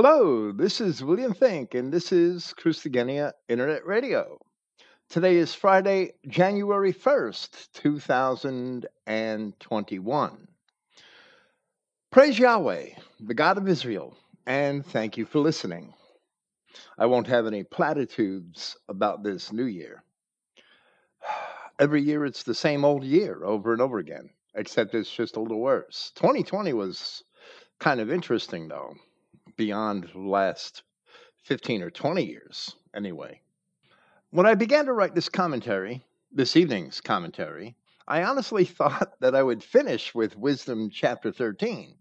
Hello, this is William Finck, and this is Christogenea Internet Radio. Today is Friday, January 1st, 2021. Praise Yahweh, the God of Israel, and thank you for listening. I won't have any platitudes about this new year. Every year it's the same old year over and over again, except it's just a little worse. 2020 was kind of interesting, though beyond the last 15 or 20 years, anyway. When I began to write this commentary, this evening's commentary, I honestly thought that I would finish with Wisdom chapter 13.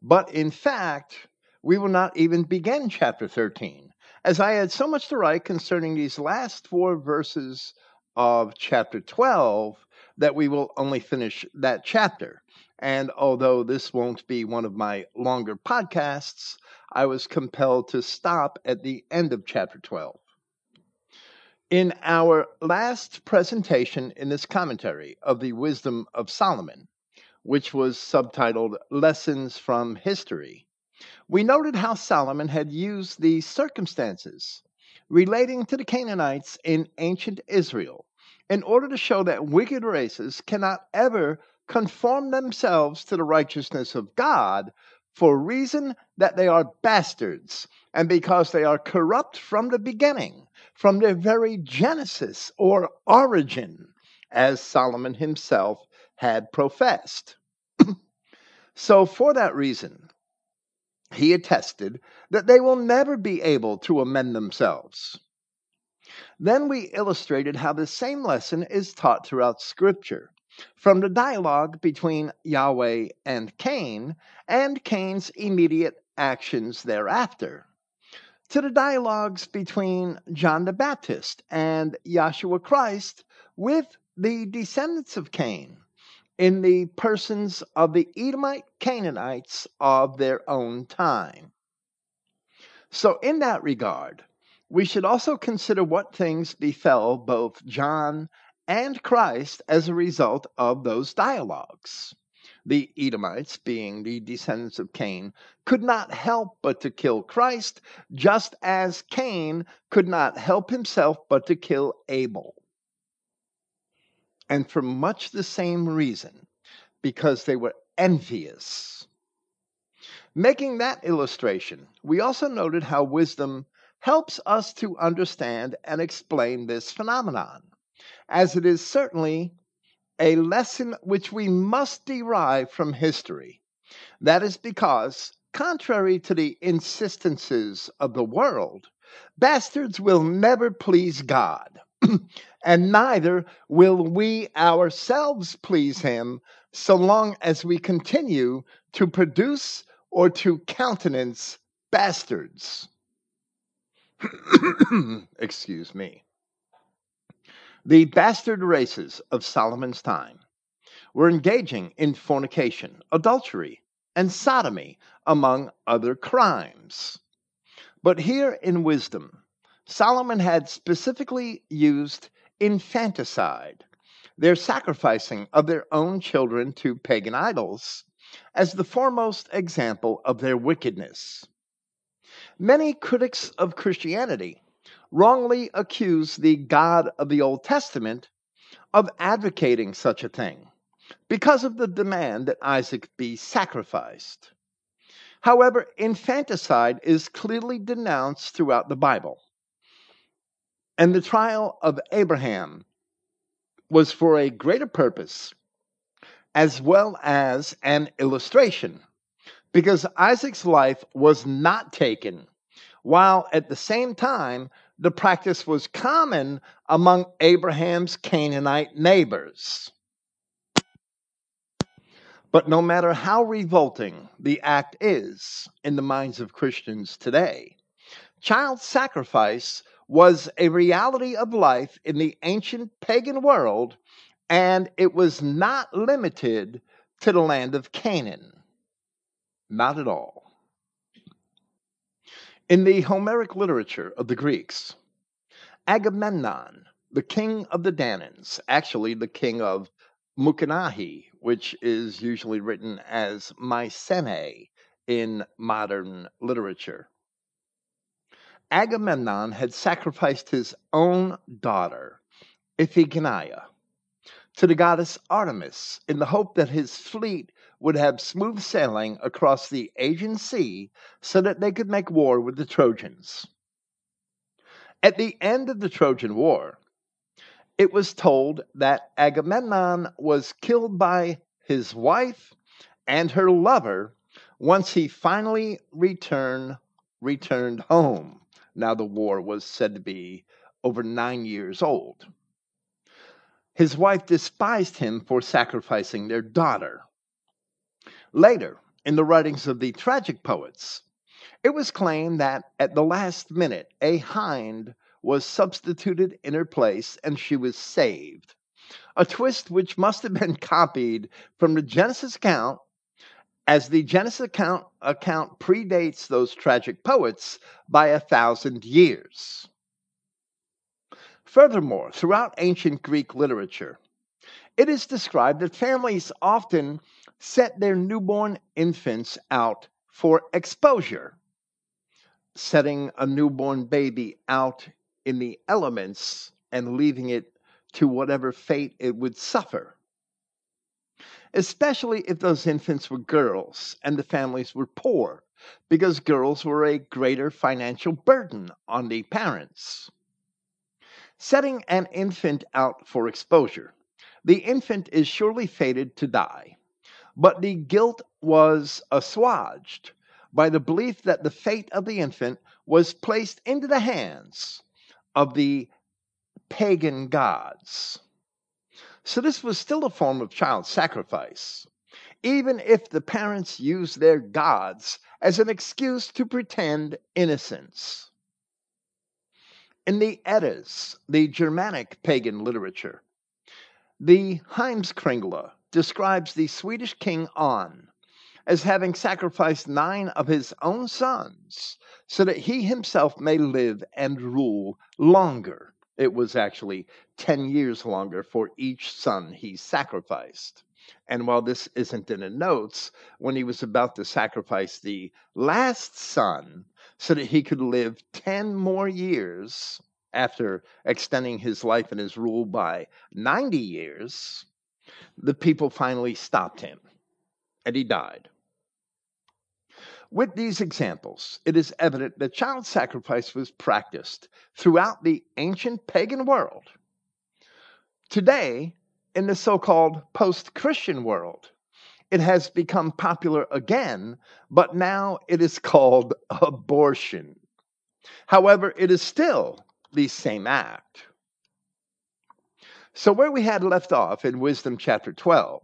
But in fact, we will not even begin chapter 13, as I had so much to write concerning these last four verses of chapter 12 that we will only finish that chapter. And although this won't be one of my longer podcasts, I was compelled to stop at the end of chapter 12. In our last presentation in this commentary of the Wisdom of Solomon, which was subtitled Lessons from History, we noted how Solomon had used the circumstances relating to the Canaanites in ancient Israel in order to show that wicked races cannot ever conform themselves to the righteousness of God for reason that they are bastards, and because they are corrupt from the beginning, from their very genesis or origin, as Solomon himself had professed. so, for that reason, he attested that they will never be able to amend themselves. Then we illustrated how the same lesson is taught throughout Scripture from the dialogue between Yahweh and Cain and Cain's immediate actions thereafter, to the dialogues between John the Baptist and Yahshua Christ with the descendants of Cain in the persons of the Edomite Canaanites of their own time. So, in that regard, we should also consider what things befell both John and Christ as a result of those dialogues. The Edomites, being the descendants of Cain, could not help but to kill Christ, just as Cain could not help himself but to kill Abel. And for much the same reason, because they were envious. Making that illustration, we also noted how wisdom helps us to understand and explain this phenomenon as it is certainly a lesson which we must derive from history. That is because, contrary to the insistences of the world, bastards will never please God, and neither will we ourselves please Him so long as we continue to produce or to countenance bastards. Excuse me. The bastard races of Solomon's time were engaging in fornication, adultery, and sodomy, among other crimes. But here in wisdom, Solomon had specifically used infanticide, their sacrificing of their own children to pagan idols, as the foremost example of their wickedness. Many critics of Christianity wrongly accuse the God of the Old Testament of advocating such a thing because of the demand that Isaac be sacrificed. However, infanticide is clearly denounced throughout the Bible. And the trial of Abraham was for a greater purpose as well as an illustration, because Isaac's life was not taken, while at the same time the practice was common among Abraham's Canaanite neighbors. But no matter how revolting the act is in the minds of Christians today, child sacrifice was a reality of life in the ancient pagan world, and it was not limited to the land of Canaan. Not at all. In the Homeric literature of the Greeks, Agamemnon, the king of the Danaans, actually the king of Mukanahi, which is usually written as Mycenae in modern literature, Agamemnon had sacrificed his own daughter, Iphigenia, to the goddess Artemis in the hope that his fleet would have smooth sailing across the Aegean Sea so that they could make war with the Trojans. At the end of the Trojan War, it was told that Agamemnon was killed by his wife and her lover once he finally returned returned home. Now the war was said to be over 9 years old. His wife despised him for sacrificing their daughter. Later, in the writings of the tragic poets, it was claimed that at the last minute a hind was substituted in her place and she was saved. A twist which must have been copied from the Genesis account, as the Genesis account, account predates those tragic poets by a thousand years. Furthermore, throughout ancient Greek literature, it is described that families often set their newborn infants out for exposure setting a newborn baby out in the elements and leaving it to whatever fate it would suffer. Especially if those infants were girls and the families were poor, because girls were a greater financial burden on the parents. Setting an infant out for exposure, the infant is surely fated to die, but the guilt was assuaged by the belief that the fate of the infant was placed into the hands of the pagan gods. So, this was still a form of child sacrifice, even if the parents used their gods as an excuse to pretend innocence. In the Eddas, the Germanic pagan literature, the Heimskringla describes the Swedish king On as having sacrificed nine of his own sons so that he himself may live and rule longer. It was actually 10 years longer for each son he sacrificed. And while this isn't in the notes, when he was about to sacrifice the last son so that he could live 10 more years after extending his life and his rule by 90 years, the people finally stopped him and he died. With these examples, it is evident that child sacrifice was practiced throughout the ancient pagan world. Today, in the so called post Christian world, it has become popular again, but now it is called abortion. However, it is still the same act. So, where we had left off in Wisdom chapter 12,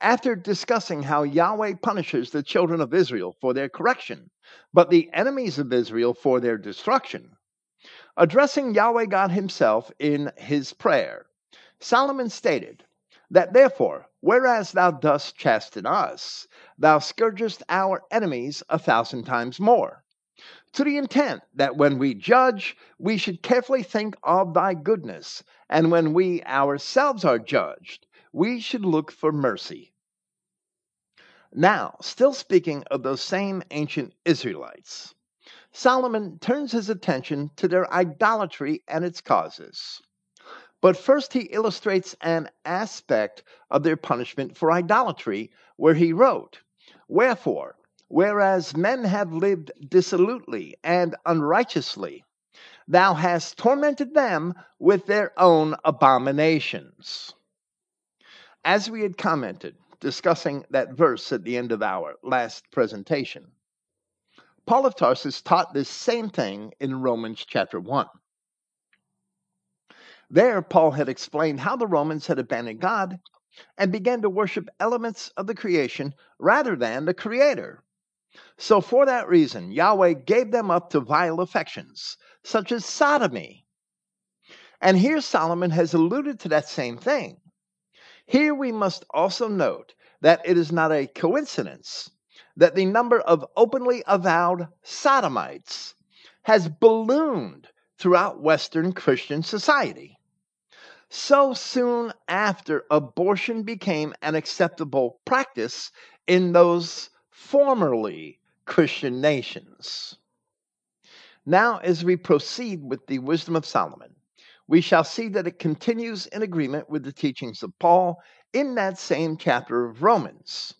after discussing how Yahweh punishes the children of Israel for their correction, but the enemies of Israel for their destruction. Addressing Yahweh God Himself in his prayer, Solomon stated that therefore, whereas thou dost chasten us, thou scourgest our enemies a thousand times more. To the intent that when we judge, we should carefully think of thy goodness, and when we ourselves are judged, we should look for mercy. Now, still speaking of those same ancient Israelites, Solomon turns his attention to their idolatry and its causes. But first, he illustrates an aspect of their punishment for idolatry, where he wrote, Wherefore, whereas men have lived dissolutely and unrighteously, thou hast tormented them with their own abominations. As we had commented, discussing that verse at the end of our last presentation, Paul of Tarsus taught this same thing in Romans chapter 1. There, Paul had explained how the Romans had abandoned God and began to worship elements of the creation rather than the Creator. So, for that reason, Yahweh gave them up to vile affections, such as sodomy. And here Solomon has alluded to that same thing. Here we must also note that it is not a coincidence that the number of openly avowed sodomites has ballooned throughout Western Christian society. So soon after abortion became an acceptable practice in those formerly Christian nations. Now, as we proceed with the wisdom of Solomon, we shall see that it continues in agreement with the teachings of Paul in that same chapter of Romans.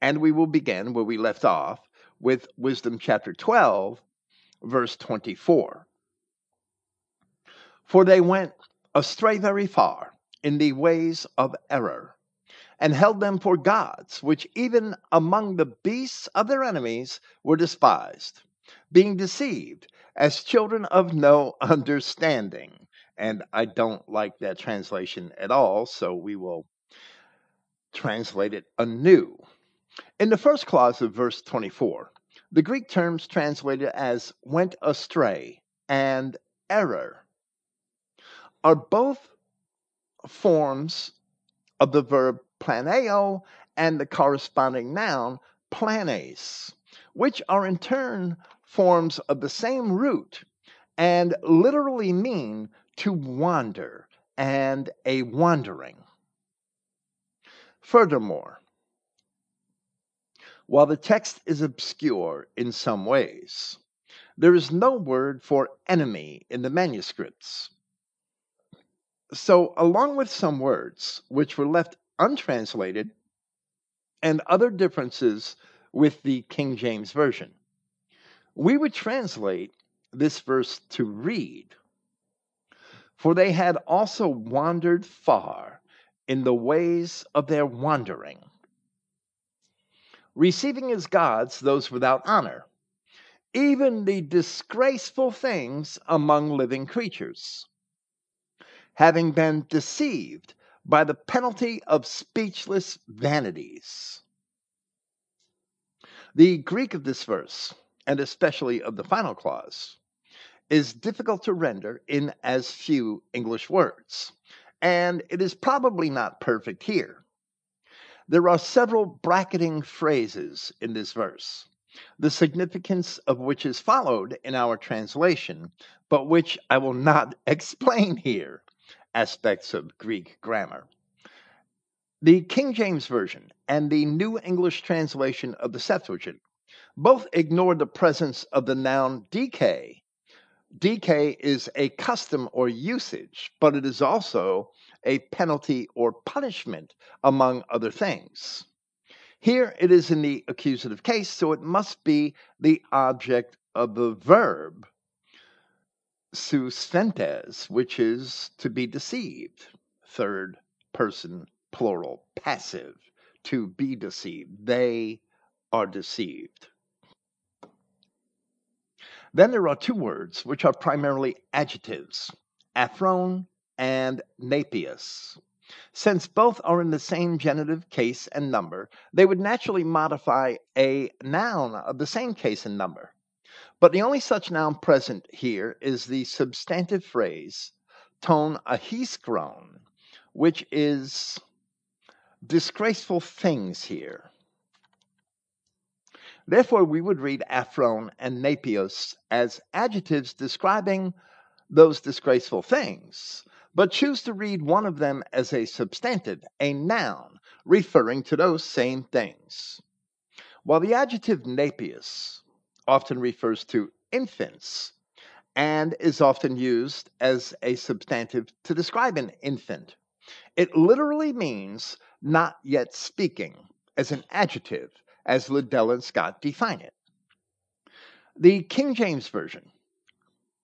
And we will begin where we left off with Wisdom chapter 12, verse 24. For they went astray very far in the ways of error, and held them for gods, which even among the beasts of their enemies were despised, being deceived as children of no understanding. And I don't like that translation at all, so we will translate it anew. In the first clause of verse 24, the Greek terms translated as went astray and error are both forms of the verb planeo and the corresponding noun planes, which are in turn forms of the same root and literally mean to wander and a wandering. Furthermore, while the text is obscure in some ways, there is no word for enemy in the manuscripts. So, along with some words which were left untranslated and other differences with the King James Version, we would translate this verse to read For they had also wandered far in the ways of their wandering, receiving as gods those without honor, even the disgraceful things among living creatures, having been deceived by the penalty of speechless vanities. The Greek of this verse and especially of the final clause, is difficult to render in as few English words, and it is probably not perfect here. There are several bracketing phrases in this verse, the significance of which is followed in our translation, but which I will not explain here, aspects of Greek grammar. The King James Version and the New English translation of the Septuagint both ignore the presence of the noun dike. Dike is a custom or usage, but it is also a penalty or punishment, among other things. Here it is in the accusative case, so it must be the object of the verb suspentes, which is to be deceived. Third person plural, passive, to be deceived. They are deceived. Then there are two words which are primarily adjectives aphron and napius. Since both are in the same genitive case and number, they would naturally modify a noun of the same case and number. But the only such noun present here is the substantive phrase ton ahiskron, which is disgraceful things here. Therefore, we would read Aphron and Napios as adjectives describing those disgraceful things, but choose to read one of them as a substantive, a noun, referring to those same things. While the adjective Napios often refers to infants and is often used as a substantive to describe an infant, it literally means not yet speaking as an adjective as Liddell and Scott define it. The King James Version,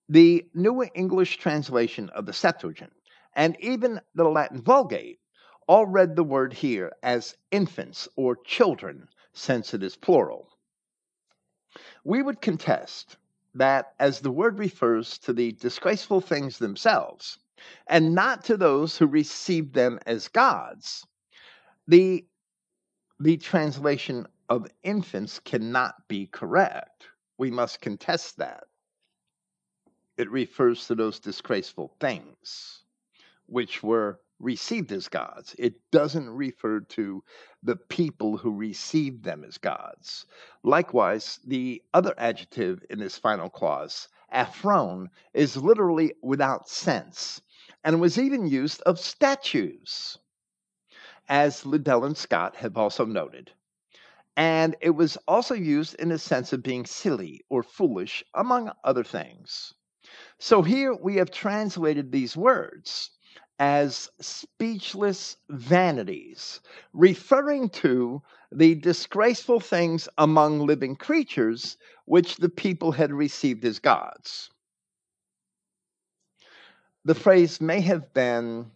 the New English translation of the Septuagint, and even the Latin Vulgate all read the word here as infants or children, since it is plural. We would contest that as the word refers to the disgraceful things themselves, and not to those who received them as gods, the, the translation of infants cannot be correct. We must contest that. It refers to those disgraceful things which were received as gods. It doesn't refer to the people who received them as gods. Likewise, the other adjective in this final clause, aphron, is literally without sense and was even used of statues. As Liddell and Scott have also noted, and it was also used in the sense of being silly or foolish, among other things. So here we have translated these words as speechless vanities, referring to the disgraceful things among living creatures which the people had received as gods. The phrase may have been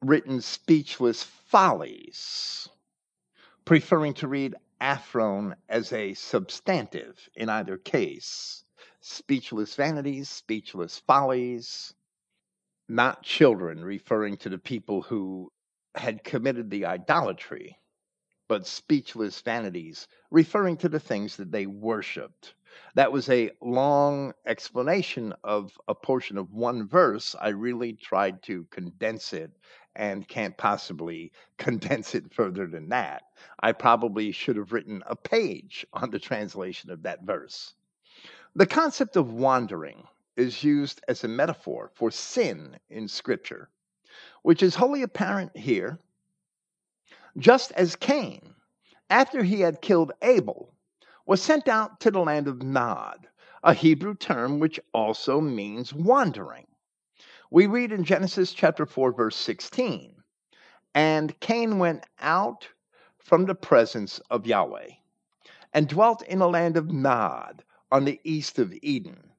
written speechless follies, preferring to read Aphron as a substantive in either case. Speechless vanities, speechless follies, not children, referring to the people who had committed the idolatry, but speechless vanities, referring to the things that they worshiped. That was a long explanation of a portion of one verse. I really tried to condense it and can't possibly condense it further than that. I probably should have written a page on the translation of that verse. The concept of wandering is used as a metaphor for sin in Scripture, which is wholly apparent here, just as Cain, after he had killed Abel, was sent out to the land of Nod, a Hebrew term which also means wandering. We read in Genesis chapter 4, verse 16, and Cain went out from the presence of Yahweh and dwelt in the land of Nod on the east of Eden.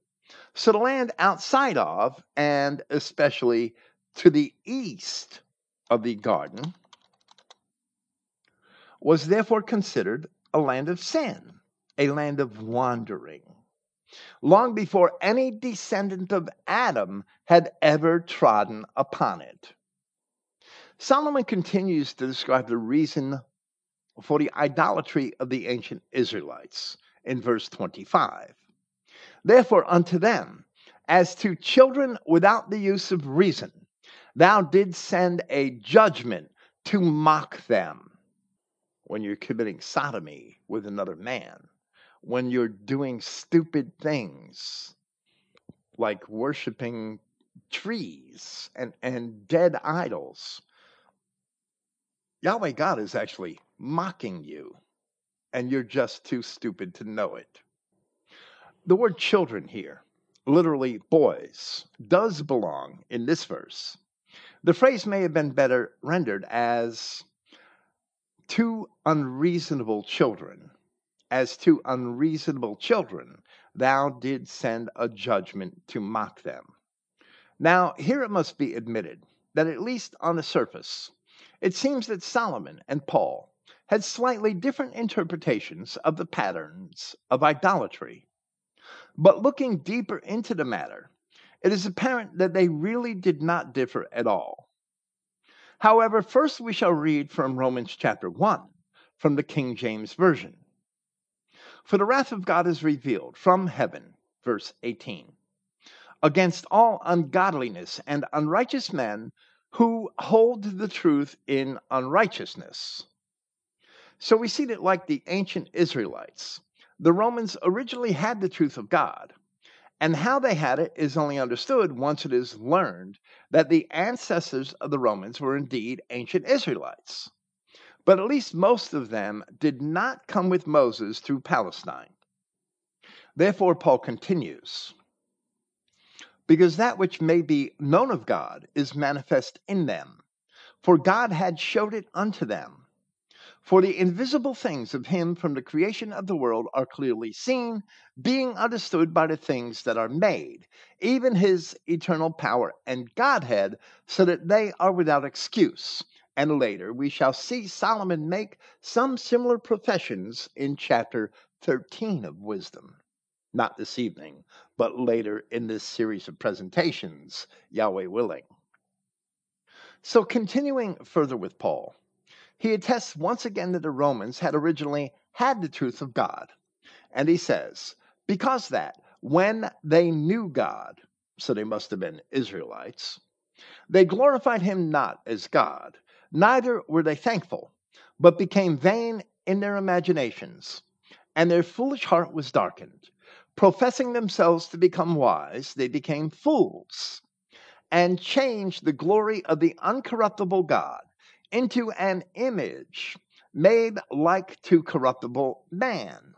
So the land outside of, and especially to the east of the garden, was therefore considered a land of sin, a land of wandering, long before any descendant of Adam had ever trodden upon it. Solomon continues to describe the reason for the idolatry of the ancient Israelites in verse 25. Therefore, unto them, as to children without the use of reason, thou didst send a judgment to mock them when you're committing sodomy with another man, when you're doing stupid things like worshiping trees and, and dead idols. Yahweh God is actually mocking you, and you're just too stupid to know it. The word children here, literally boys, does belong in this verse. The phrase may have been better rendered as to unreasonable children, as to unreasonable children, thou did send a judgment to mock them. Now, here it must be admitted that, at least on the surface, it seems that Solomon and Paul had slightly different interpretations of the patterns of idolatry. But looking deeper into the matter, it is apparent that they really did not differ at all. However, first we shall read from Romans chapter 1 from the King James Version. For the wrath of God is revealed from heaven, verse 18, against all ungodliness and unrighteous men who hold the truth in unrighteousness. So we see that, like the ancient Israelites, the Romans originally had the truth of God and how they had it is only understood once it is learned that the ancestors of the Romans were indeed ancient Israelites. But at least most of them did not come with Moses through Palestine. Therefore, Paul continues because that which may be known of God is manifest in them, for God had showed it unto them. For the invisible things of him from the creation of the world are clearly seen, being understood by the things that are made, even his eternal power and Godhead, so that they are without excuse. And later we shall see Solomon make some similar professions in chapter 13 of Wisdom. Not this evening, but later in this series of presentations, Yahweh willing. So, continuing further with Paul, he attests once again that the Romans had originally had the truth of God. And he says, because that when they knew God, so they must have been Israelites, they glorified him not as God, neither were they thankful, but became vain in their imaginations, and their foolish heart was darkened. Professing themselves to become wise, they became fools, and changed the glory of the uncorruptible God into an image made like to corruptible man,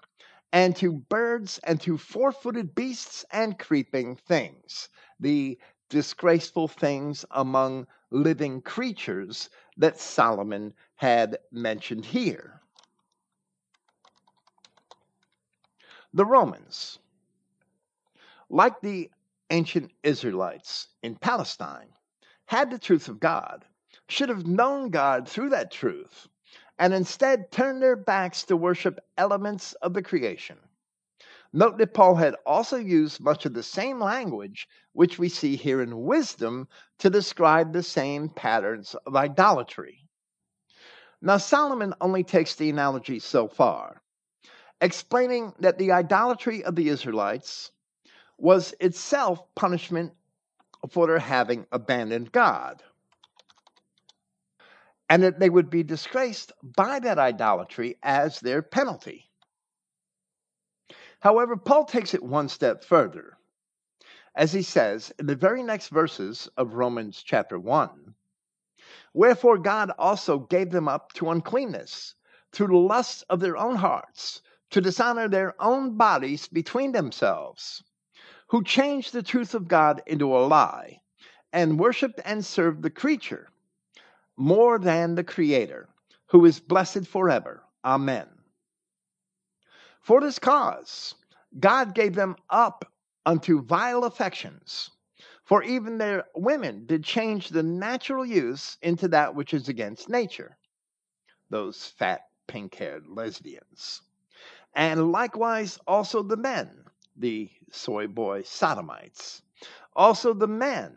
and to birds, and to four footed beasts, and creeping things, the disgraceful things among living creatures that Solomon had mentioned here. The Romans, like the ancient Israelites in Palestine, had the truth of God, should have known God through that truth, and instead turned their backs to worship elements of the creation. Note that Paul had also used much of the same language which we see here in wisdom to describe the same patterns of idolatry. Now, Solomon only takes the analogy so far, explaining that the idolatry of the Israelites was itself punishment for their having abandoned God, and that they would be disgraced by that idolatry as their penalty. However, Paul takes it one step further, as he says in the very next verses of Romans chapter 1 Wherefore God also gave them up to uncleanness through the lusts of their own hearts, to dishonor their own bodies between themselves, who changed the truth of God into a lie, and worshiped and served the creature more than the Creator, who is blessed forever. Amen. For this cause, God gave them up unto vile affections. For even their women did change the natural use into that which is against nature. Those fat, pink haired lesbians. And likewise also the men, the soy boy sodomites. Also the men,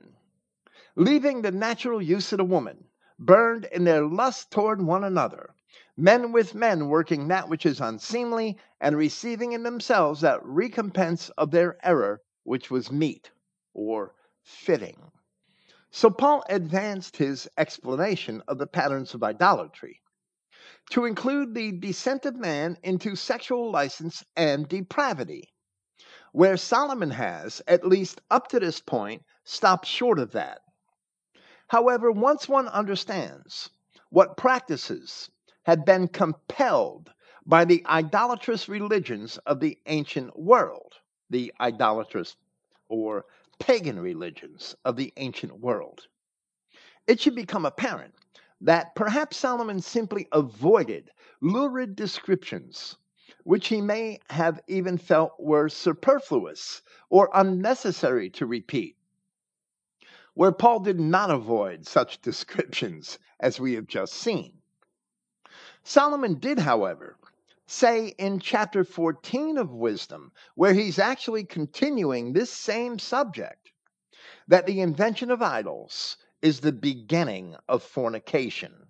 leaving the natural use of the woman, burned in their lust toward one another, men with men working that which is unseemly, and receiving in themselves that recompense of their error which was meet or fitting. So Paul advanced his explanation of the patterns of idolatry to include the descent of man into sexual license and depravity, where Solomon has, at least up to this point, stopped short of that. However, once one understands what practices had been compelled by the idolatrous religions of the ancient world, the idolatrous or pagan religions of the ancient world, it should become apparent that perhaps Solomon simply avoided lurid descriptions which he may have even felt were superfluous or unnecessary to repeat where Paul did not avoid such descriptions as we have just seen. Solomon did, however, say in chapter 14 of Wisdom, where he's actually continuing this same subject, that the invention of idols is the beginning of fornication.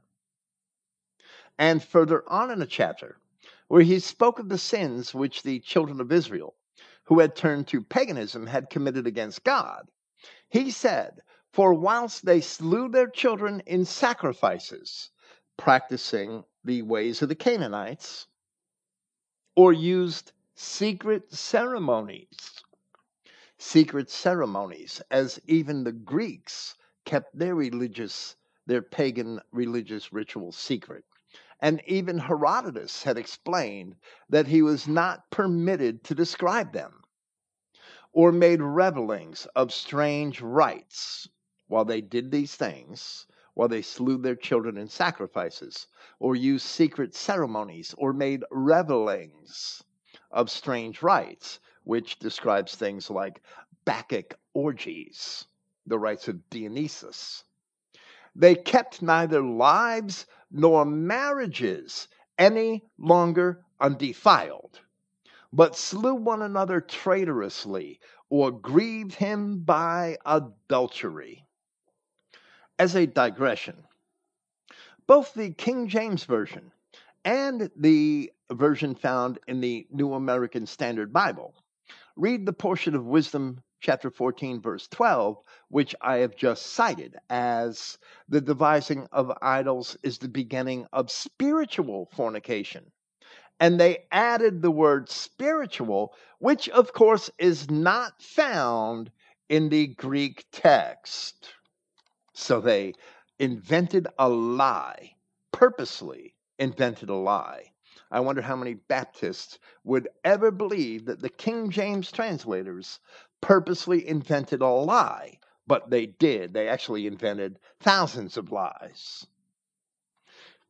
And further on in the chapter, where he spoke of the sins which the children of Israel, who had turned to paganism, had committed against God, he said, For whilst they slew their children in sacrifices, practicing the ways of the Canaanites, or used secret ceremonies, secret ceremonies, as even the Greeks kept their religious, their pagan religious rituals secret. And even Herodotus had explained that he was not permitted to describe them or made revelings of strange rites while they did these things, while they slew their children in sacrifices, or used secret ceremonies, or made revelings of strange rites, which describes things like Bacchic orgies, the rites of Dionysus. They kept neither lives nor marriages any longer undefiled but slew one another traitorously, or grieved him by adultery. As a digression, both the King James Version and the version found in the New American Standard Bible read the portion of Wisdom chapter 14, verse 12, which I have just cited as the devising of idols is the beginning of spiritual fornication and they added the word spiritual, which of course is not found in the Greek text. So they invented a lie purposely invented a lie. I wonder how many Baptists would ever believe that the King James translators purposely invented a lie, but they did. They actually invented thousands of lies.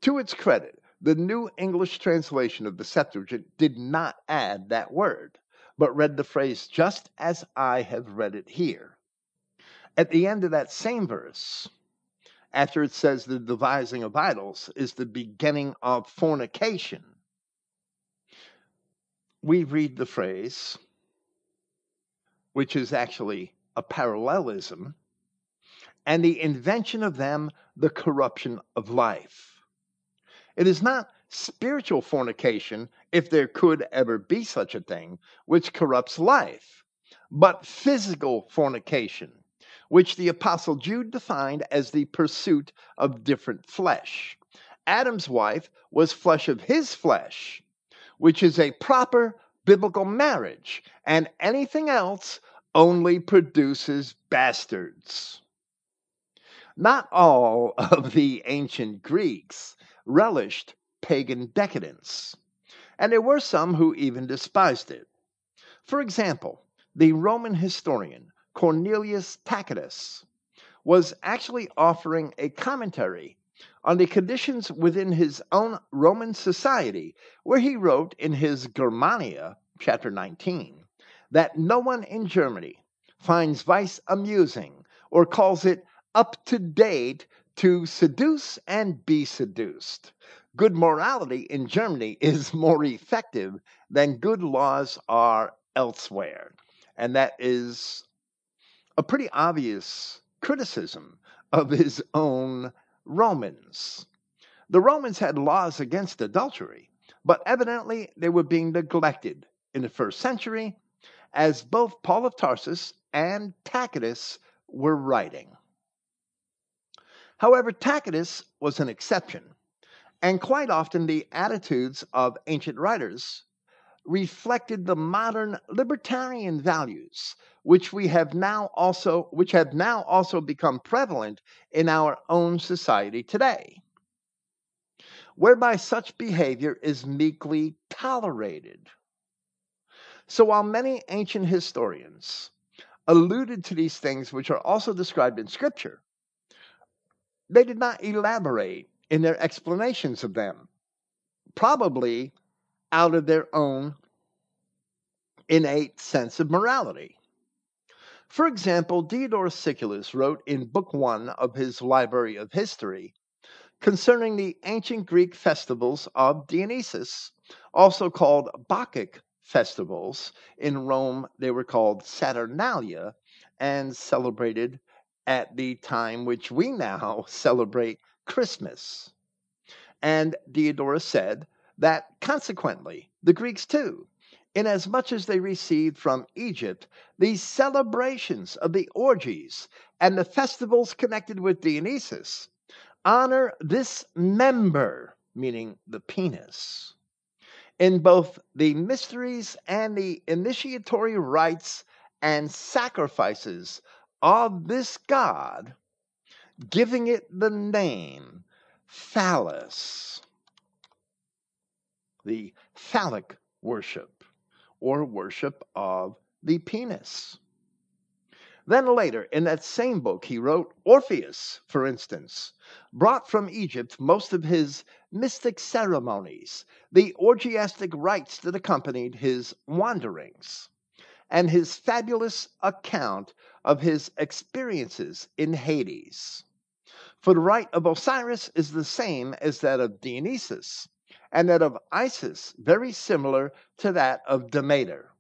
To its credit, the New English translation of the Septuagint did not add that word, but read the phrase just as I have read it here. At the end of that same verse, after it says the devising of idols is the beginning of fornication, we read the phrase, which is actually a parallelism, and the invention of them, the corruption of life. It is not spiritual fornication, if there could ever be such a thing, which corrupts life, but physical fornication, which the Apostle Jude defined as the pursuit of different flesh. Adam's wife was flesh of his flesh, which is a proper biblical marriage, and anything else only produces bastards. Not all of the ancient Greeks relished pagan decadence, and there were some who even despised it. For example, the Roman historian Cornelius Tacitus was actually offering a commentary on the conditions within his own Roman society, where he wrote in his Germania, chapter 19, that no one in Germany finds vice amusing or calls it up to date to seduce and be seduced. Good morality in Germany is more effective than good laws are elsewhere. And that is a pretty obvious criticism of his own Romans. The Romans had laws against adultery, but evidently they were being neglected in the first century as both Paul of Tarsus and Tacitus were writing. However, Tacitus was an exception, and quite often the attitudes of ancient writers reflected the modern libertarian values which we have now also which have now also become prevalent in our own society today whereby such behavior is meekly tolerated. So while many ancient historians alluded to these things which are also described in scripture they did not elaborate in their explanations of them probably out of their own innate sense of morality for example, Diodorus Siculus wrote in Book One of his Library of History concerning the ancient Greek festivals of Dionysus, also called Bacchic festivals. In Rome, they were called Saturnalia and celebrated at the time which we now celebrate Christmas. And Diodorus said that consequently, the Greeks too inasmuch as they received from Egypt these celebrations of the orgies and the festivals connected with Dionysus, honor this member, meaning the penis, in both the mysteries and the initiatory rites and sacrifices of this god, giving it the name phallus, the phallic worship or worship of the penis. Then later, in that same book, he wrote Orpheus, for instance, brought from Egypt most of his mystic ceremonies, the orgiastic rites that accompanied his wanderings, and his fabulous account of his experiences in Hades. For the rite of Osiris is the same as that of Dionysus, and that of Isis very similar to that of Demeter,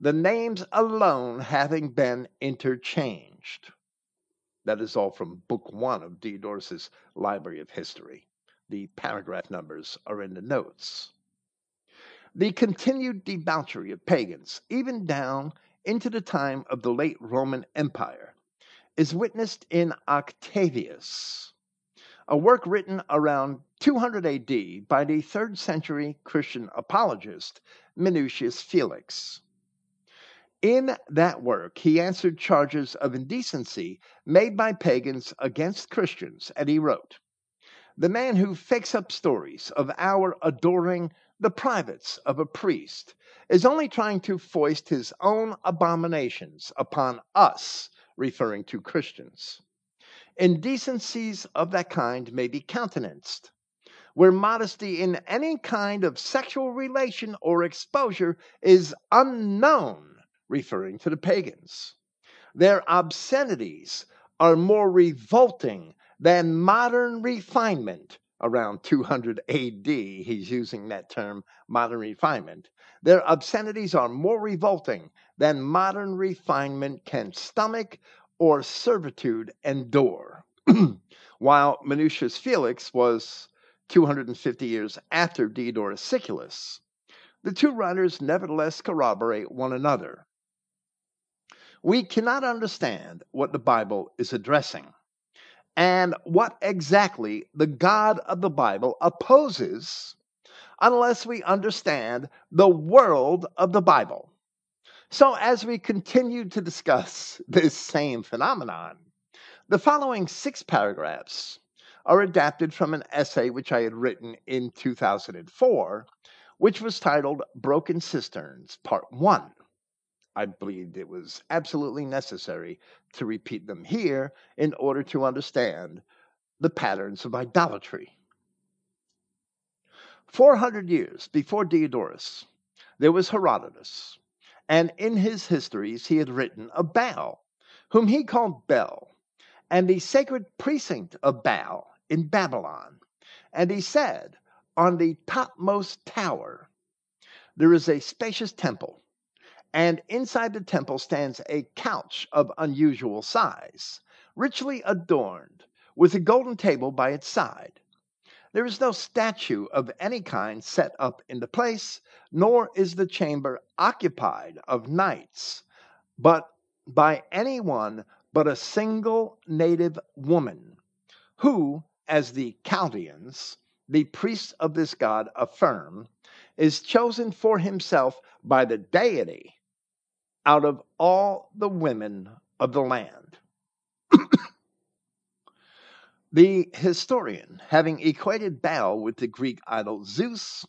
the names alone having been interchanged. That is all from Book One of Diodorus's Library of History. The paragraph numbers are in the notes. The continued debauchery of pagans, even down into the time of the late Roman Empire, is witnessed in Octavius, a work written around 200 AD by the third century Christian apologist Minucius Felix. In that work, he answered charges of indecency made by pagans against Christians, and he wrote the man who fakes up stories of our adoring the privates of a priest is only trying to foist his own abominations upon us, referring to Christians. Indecencies of that kind may be countenanced, where modesty in any kind of sexual relation or exposure is unknown, referring to the pagans. Their obscenities are more revolting than modern refinement. Around 200 AD, he's using that term, modern refinement. Their obscenities are more revolting than modern refinement can stomach or servitude endure. While Minucius Felix was 250 years after Diodorus Siculus, the two writers nevertheless corroborate one another. We cannot understand what the Bible is addressing and what exactly the God of the Bible opposes unless we understand the world of the Bible. So, as we continue to discuss this same phenomenon, the following six paragraphs are adapted from an essay which I had written in 2004, which was titled Broken Cisterns, Part 1. I believed it was absolutely necessary to repeat them here in order to understand the patterns of idolatry. 400 years before Diodorus, there was Herodotus, and in his histories he had written of Baal, whom he called Bel, and the sacred precinct of Baal in Babylon. And he said, On the topmost tower there is a spacious temple and inside the temple stands a couch of unusual size, richly adorned, with a golden table by its side. There is no statue of any kind set up in the place, nor is the chamber occupied of nights, but by any one but a single native woman, who, as the Chaldeans, the priests of this god, affirm, is chosen for himself by the deity out of all the women of the land. the historian, having equated Baal with the Greek idol Zeus,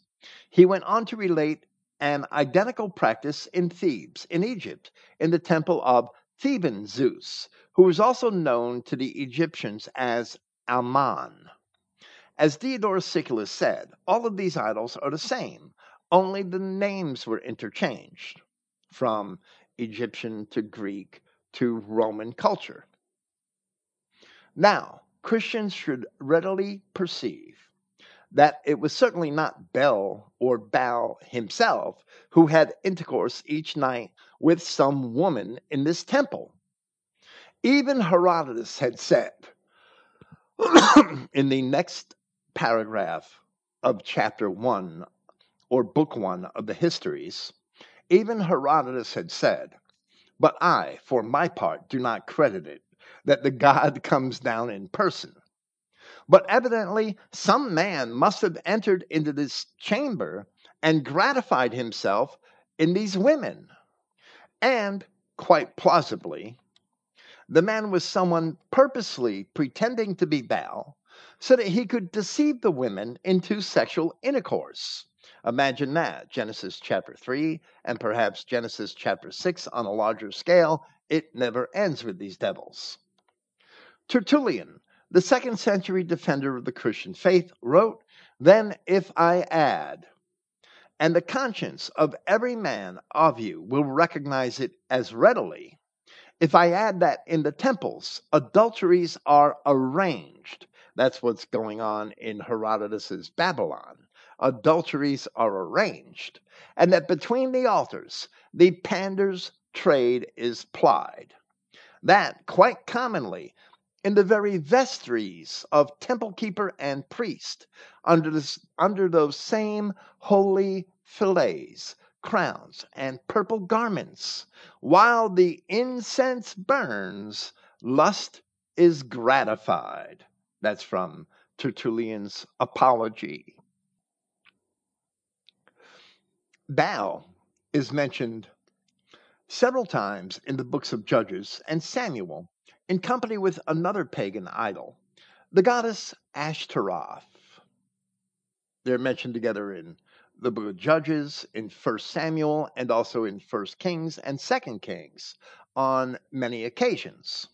he went on to relate an identical practice in Thebes, in Egypt, in the temple of Theban Zeus, who was also known to the Egyptians as Ammon. As Diodorus Siculus said, all of these idols are the same, only the names were interchanged from Egyptian to Greek to Roman culture. Now, Christians should readily perceive that it was certainly not Bel or Baal himself who had intercourse each night with some woman in this temple. Even Herodotus had said in the next paragraph of chapter one or book one of the histories even Herodotus had said, But I, for my part, do not credit it, that the God comes down in person. But evidently, some man must have entered into this chamber and gratified himself in these women. And, quite plausibly, the man was someone purposely pretending to be Baal so that he could deceive the women into sexual intercourse. Imagine that Genesis chapter 3 and perhaps Genesis chapter 6 on a larger scale. It never ends with these devils. Tertullian, the second century defender of the Christian faith, wrote, Then if I add, and the conscience of every man of you will recognize it as readily, if I add that in the temples adulteries are arranged, that's what's going on in Herodotus's Babylon. Adulteries are arranged, and that between the altars the pander's trade is plied. That, quite commonly, in the very vestries of temple keeper and priest, under, this, under those same holy fillets, crowns, and purple garments, while the incense burns, lust is gratified. That's from Tertullian's Apology. Baal is mentioned several times in the books of Judges and Samuel in company with another pagan idol, The goddess Ashtaroth. They're mentioned together in the book of Judges, in 1 Samuel, and also in 1 Kings and 2 Kings on many occasions.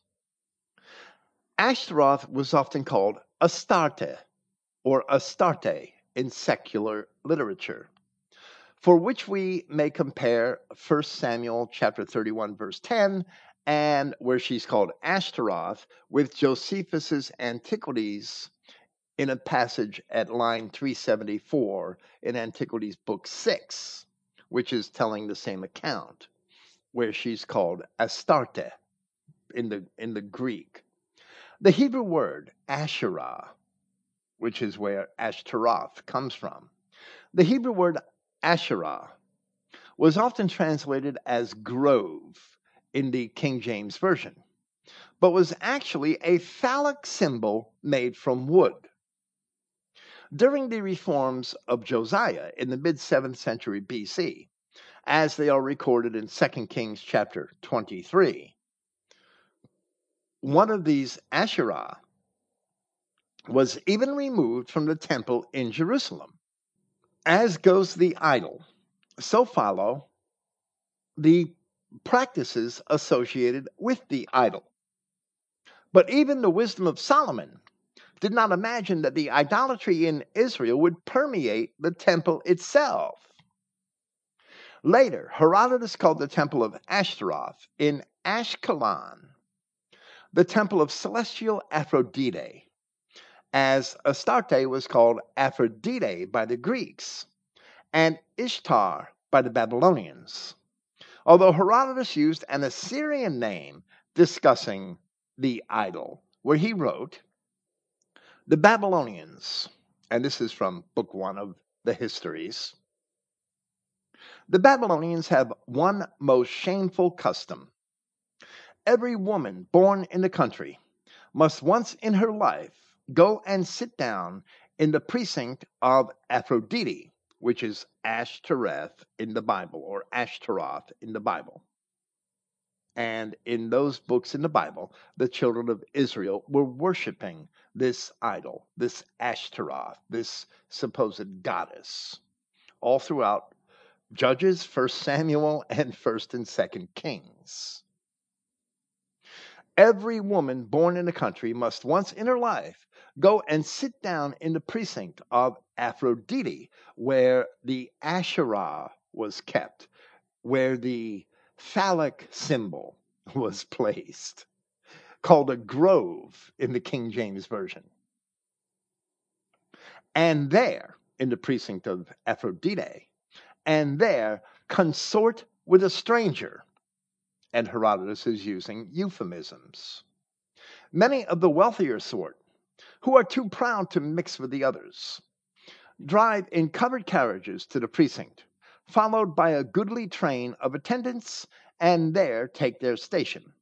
Ashtaroth was often called Astarte or Astarte in secular literature, for which we may compare 1 Samuel chapter 31 verse 10 and where she's called Ashtaroth with Josephus's Antiquities in a passage at line 374 in Antiquities book 6, which is telling the same account, where she's called Astarte in the in the Greek. The Hebrew word Asherah, which is where Ashtaroth comes from. The Hebrew word Asherah was often translated as grove in the King James Version, but was actually a phallic symbol made from wood. During the reforms of Josiah in the mid 7th century BC, as they are recorded in 2 Kings chapter 23, one of these Asherah was even removed from the temple in Jerusalem. As goes the idol, so follow the practices associated with the idol. But even the wisdom of Solomon did not imagine that the idolatry in Israel would permeate the temple itself. Later, Herodotus called the temple of Ashtaroth in Ashkelon the temple of celestial Aphrodite, as Astarte was called Aphrodite by the Greeks and Ishtar by the Babylonians. Although Herodotus used an Assyrian name discussing the idol, where he wrote, The Babylonians, and this is from Book One of the Histories, the Babylonians have one most shameful custom every woman born in the country must once in her life go and sit down in the precinct of Aphrodite, which is Ashtoreth in the Bible or Ashtaroth in the Bible. And in those books in the Bible, the children of Israel were worshiping this idol, this Ashtaroth, this supposed goddess, all throughout Judges, First Samuel, and First and Second Kings. Every woman born in the country must once in her life go and sit down in the precinct of Aphrodite, where the Asherah was kept, where the phallic symbol was placed, called a grove in the King James Version. And there, in the precinct of Aphrodite, and there consort with a stranger and Herodotus is using euphemisms. Many of the wealthier sort, who are too proud to mix with the others, drive in covered carriages to the precinct, followed by a goodly train of attendants, and there take their station.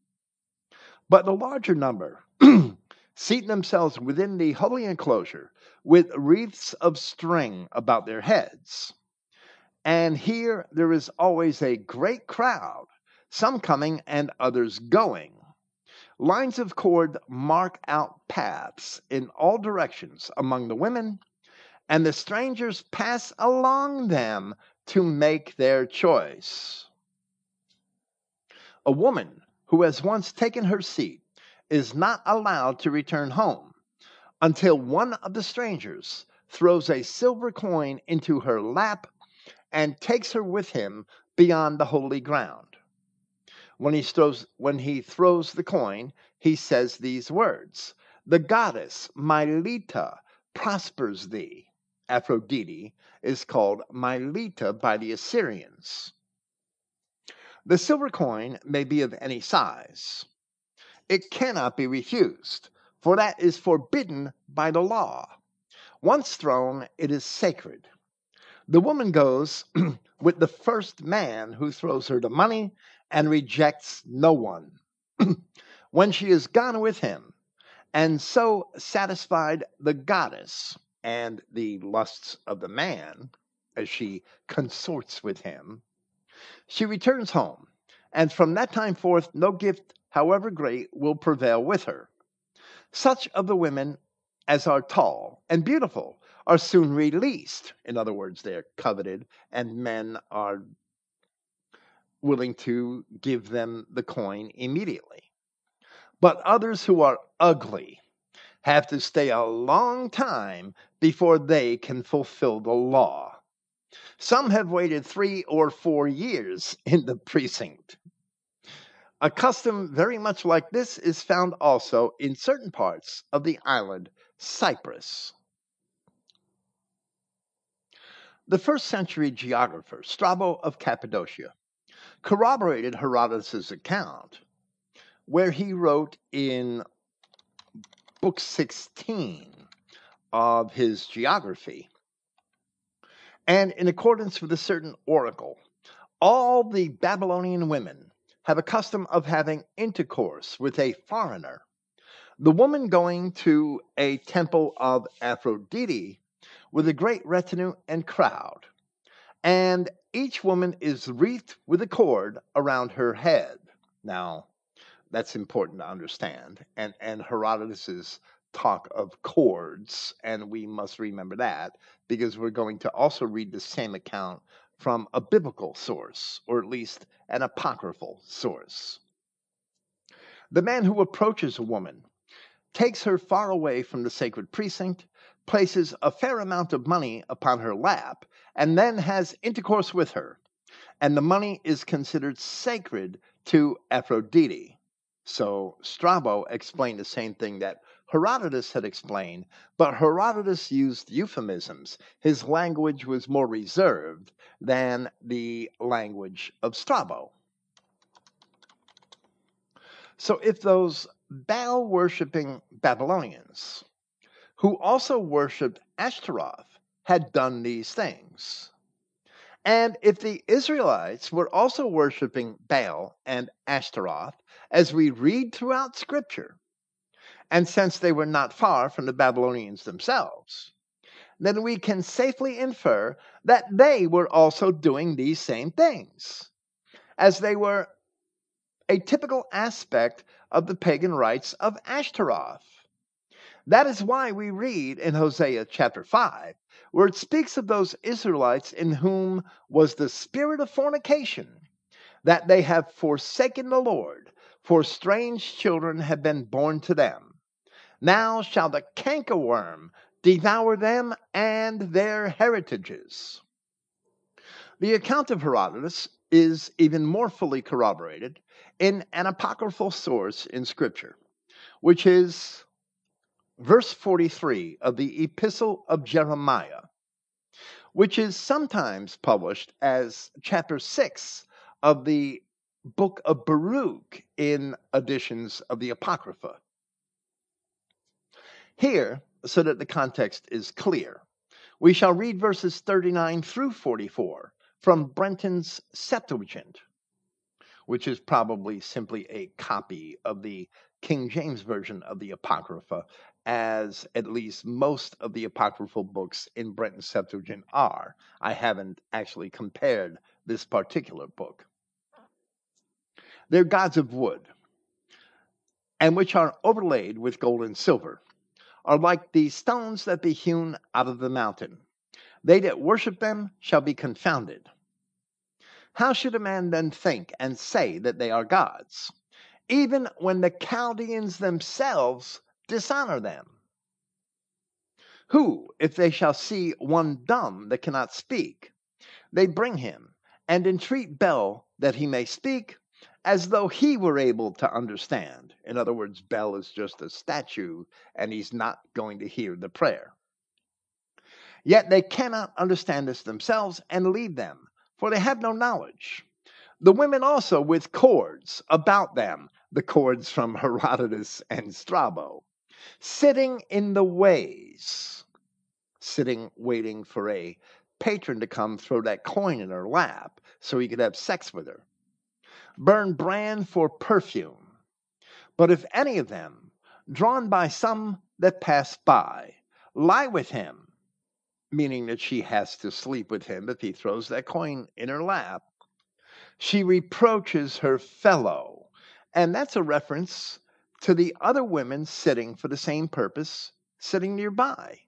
But the larger number seat themselves within the holy enclosure with wreaths of string about their heads. And here there is always a great crowd some coming and others going. Lines of cord mark out paths in all directions among the women, and the strangers pass along them to make their choice. A woman who has once taken her seat is not allowed to return home until one of the strangers throws a silver coin into her lap and takes her with him beyond the holy ground when he throws when he throws the coin, he says these words: "The goddess Mylitta prospers thee." Aphrodite is called Mylitta by the Assyrians. The silver coin may be of any size. It cannot be refused, for that is forbidden by the law. Once thrown, it is sacred. The woman goes with the first man who throws her the money and rejects no one. when she is gone with him, and so satisfied the goddess and the lusts of the man as she consorts with him, she returns home, and from that time forth no gift, however great, will prevail with her. Such of the women as are tall and beautiful, are soon released. In other words, they're coveted, and men are willing to give them the coin immediately. But others who are ugly have to stay a long time before they can fulfill the law. Some have waited three or four years in the precinct. A custom very much like this is found also in certain parts of the island Cyprus. The first century geographer, Strabo of Cappadocia, corroborated Herodotus' account, where he wrote in book 16 of his geography. And in accordance with a certain oracle, all the Babylonian women have a custom of having intercourse with a foreigner. The woman going to a temple of Aphrodite with a great retinue and crowd, and each woman is wreathed with a cord around her head. Now, that's important to understand. And and Herodotus's talk of cords, and we must remember that because we're going to also read the same account from a biblical source, or at least an apocryphal source. The man who approaches a woman takes her far away from the sacred precinct, places a fair amount of money upon her lap, and then has intercourse with her. And the money is considered sacred to Aphrodite. So Strabo explained the same thing that Herodotus had explained, but Herodotus used euphemisms. His language was more reserved than the language of Strabo. So if those Baal worshiping Babylonians, who also worshiped Ashtaroth, had done these things, and if the Israelites were also worshiping Baal and Ashtaroth, as we read throughout Scripture, and since they were not far from the Babylonians themselves, then we can safely infer that they were also doing these same things, as they were a typical aspect of the pagan rites of Ashtaroth. That is why we read in Hosea chapter 5, where it speaks of those Israelites in whom was the spirit of fornication, that they have forsaken the Lord, for strange children have been born to them. Now shall the cankerworm devour them and their heritages. The account of Herodotus is even more fully corroborated in an apocryphal source in Scripture, which is verse 43 of the Epistle of Jeremiah, which is sometimes published as chapter 6 of the book of Baruch in editions of the Apocrypha. Here, so that the context is clear, we shall read verses 39 through 44 from Brenton's Septuagint, which is probably simply a copy of the King James Version of the Apocrypha, as at least most of the apocryphal books in Brenton's Septuagint are. I haven't actually compared this particular book. They're gods of wood, and which are overlaid with gold and silver, are like the stones that be hewn out of the mountain. They that worship them shall be confounded. How should a man then think and say that they are gods, even when the Chaldeans themselves dishonor them? Who, if they shall see one dumb that cannot speak, they bring him and entreat Bel that he may speak, as though he were able to understand. In other words, Bel is just a statue and he's not going to hear the prayer. Yet they cannot understand this themselves and leave them, for they have no knowledge. The women also with cords about them, the cords from Herodotus and Strabo, sitting in the ways, sitting waiting for a patron to come throw that coin in her lap so he could have sex with her burn brand for perfume. But if any of them, drawn by some that pass by, lie with him, meaning that she has to sleep with him if he throws that coin in her lap, she reproaches her fellow. And that's a reference to the other women sitting for the same purpose sitting nearby.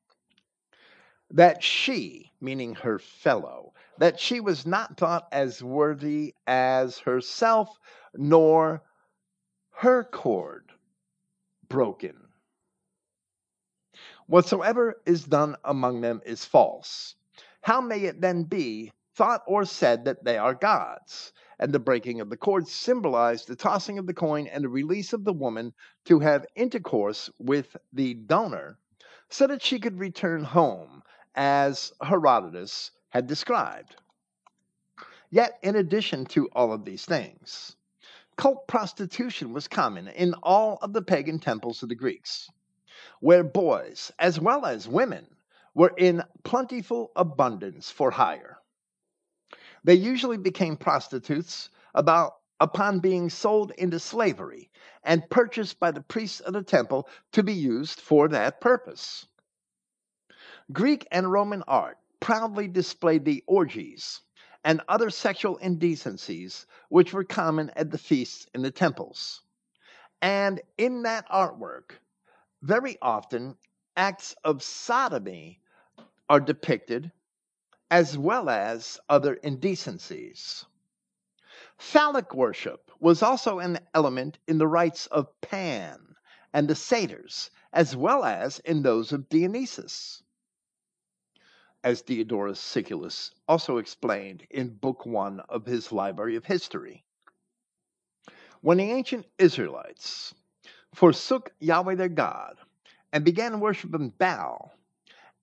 That she, meaning her fellow, that she was not thought as worthy as herself, nor her cord broken. Whatsoever is done among them is false. How may it then be thought or said that they are gods? And the breaking of the cord symbolized the tossing of the coin and the release of the woman to have intercourse with the donor so that she could return home, as Herodotus had described. Yet, in addition to all of these things, cult prostitution was common in all of the pagan temples of the Greeks where boys, as well as women, were in plentiful abundance for hire. They usually became prostitutes about upon being sold into slavery and purchased by the priests of the temple to be used for that purpose. Greek and Roman art proudly displayed the orgies and other sexual indecencies which were common at the feasts in the temples. And in that artwork, very often acts of sodomy are depicted as well as other indecencies. Phallic worship was also an element in the rites of Pan and the satyrs, as well as in those of Dionysus, as Diodorus Siculus also explained in Book One of his Library of History. When the ancient Israelites forsook Yahweh their God and began worshiping Baal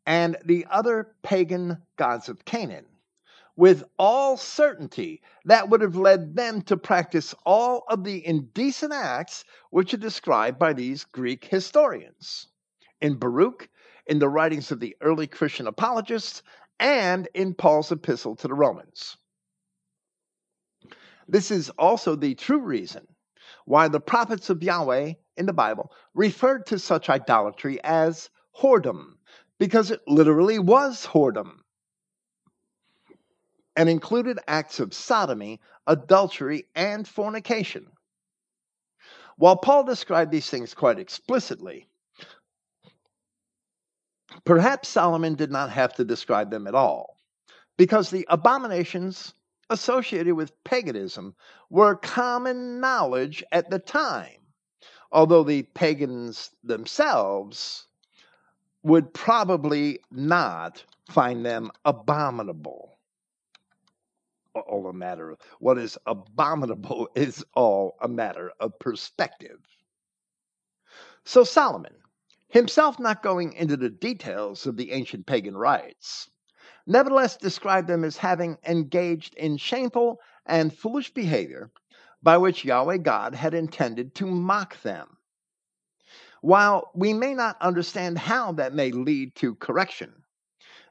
and the other pagan gods of Canaan. With all certainty, that would have led them to practice all of the indecent acts which are described by these Greek historians in Baruch, in the writings of the early Christian apologists, and in Paul's epistle to the Romans. This is also the true reason why the prophets of Yahweh in the Bible referred to such idolatry as whoredom, because it literally was whoredom and included acts of sodomy, adultery, and fornication. While Paul described these things quite explicitly, perhaps Solomon did not have to describe them at all, because the abominations associated with paganism were common knowledge at the time, although the pagans themselves would probably not find them abominable. All a matter of what is abominable is all a matter of perspective. So Solomon, himself not going into the details of the ancient pagan rites, nevertheless described them as having engaged in shameful and foolish behavior by which Yahweh God had intended to mock them. While we may not understand how that may lead to correction,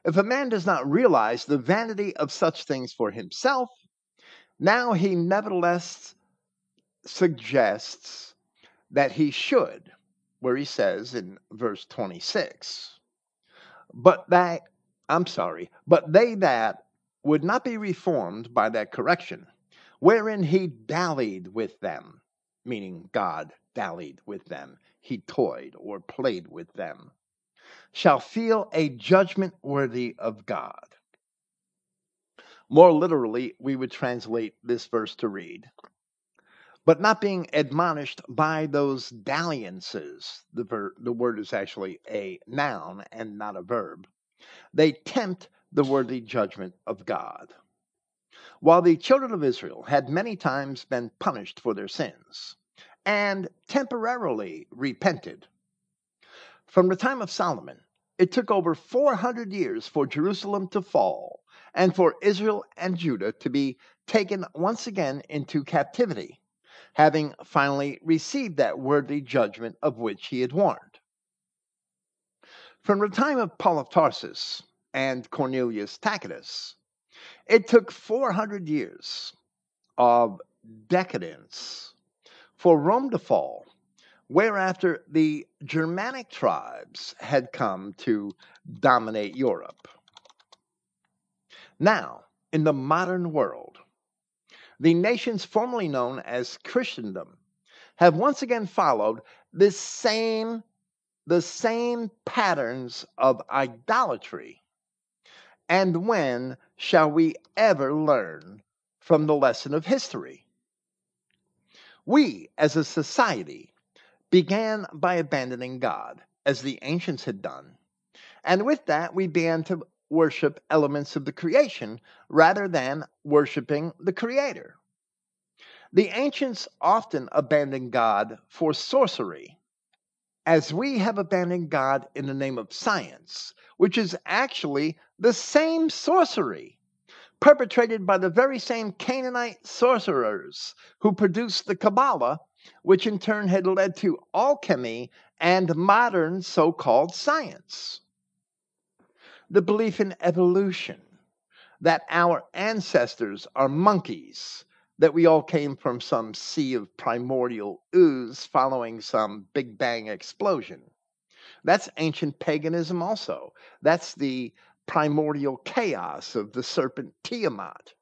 if a man does not realize the vanity of such things for himself, now he nevertheless suggests that he should, where he says in verse 26, but that I'm sorry, but they that would not be reformed by that correction, wherein he dallied with them, meaning God dallied with them, he toyed or played with them, shall feel a judgment worthy of God. More literally, we would translate this verse to read, but not being admonished by those dalliances. The, ver- the word is actually a noun and not a verb they tempt the worthy judgment of God. While the children of Israel had many times been punished for their sins and temporarily repented, from the time of Solomon, it took over 400 years for Jerusalem to fall and for Israel and Judah to be taken once again into captivity, having finally received that worthy judgment of which he had warned. From the time of Paul of Tarsus and Cornelius Tacitus, it took 400 years of decadence for Rome to fall, whereafter the Germanic tribes had come to dominate Europe. Now, in the modern world, the nations formerly known as Christendom have once again followed this same the same patterns of idolatry? And when shall we ever learn from the lesson of history? We, as a society, began by abandoning God, as the ancients had done. And with that, we began to worship elements of the creation rather than worshiping the Creator. The ancients often abandoned God for sorcery, as we have abandoned God in the name of science, which is actually the same sorcery perpetrated by the very same Canaanite sorcerers who produced the Kabbalah, which in turn had led to alchemy and modern so called science. The belief in evolution, that our ancestors are monkeys, that we all came from some sea of primordial ooze following some Big Bang explosion. That's ancient paganism, also. That's the primordial chaos of the serpent Tiamat.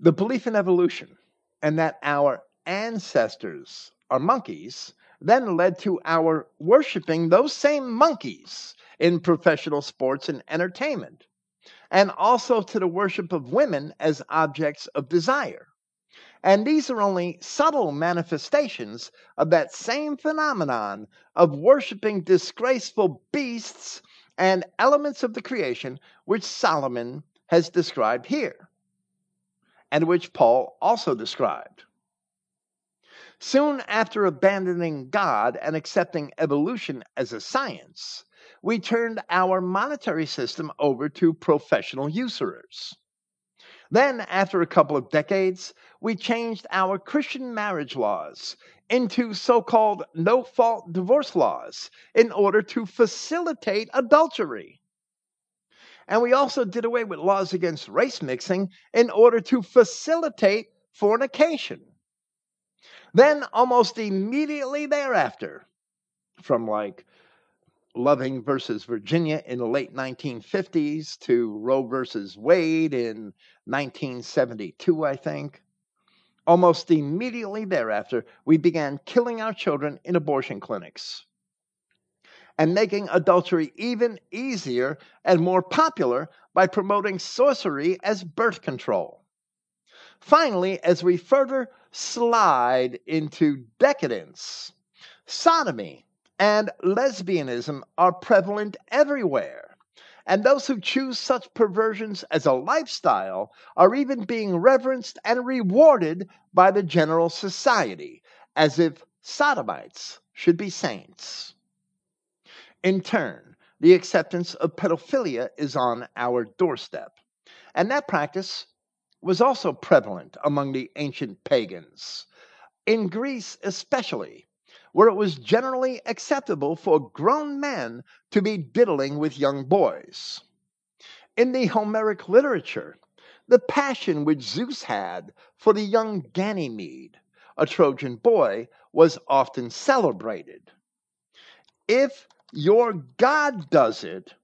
The belief in evolution and that our ancestors are monkeys then led to our worshiping those same monkeys in professional sports and entertainment, and also to the worship of women as objects of desire. And these are only subtle manifestations of that same phenomenon of worshiping disgraceful beasts and elements of the creation which Solomon has described here, and which Paul also described. Soon after abandoning God and accepting evolution as a science, we turned our monetary system over to professional usurers. Then, after a couple of decades, we changed our Christian marriage laws into so called no fault divorce laws in order to facilitate adultery. And we also did away with laws against race mixing in order to facilitate fornication. Then, almost immediately thereafter, from like Loving versus Virginia in the late 1950s to Roe versus Wade in 1972, I think. Almost immediately thereafter, we began killing our children in abortion clinics and making adultery even easier and more popular by promoting sorcery as birth control. Finally, as we further slide into decadence, sodomy and lesbianism are prevalent everywhere. And those who choose such perversions as a lifestyle are even being reverenced and rewarded by the general society, as if sodomites should be saints. In turn, the acceptance of pedophilia is on our doorstep. And that practice was also prevalent among the ancient pagans. In Greece, especially, where it was generally acceptable for grown men to be diddling with young boys. In the Homeric literature, the passion which Zeus had for the young Ganymede, a Trojan boy, was often celebrated. If your God does it,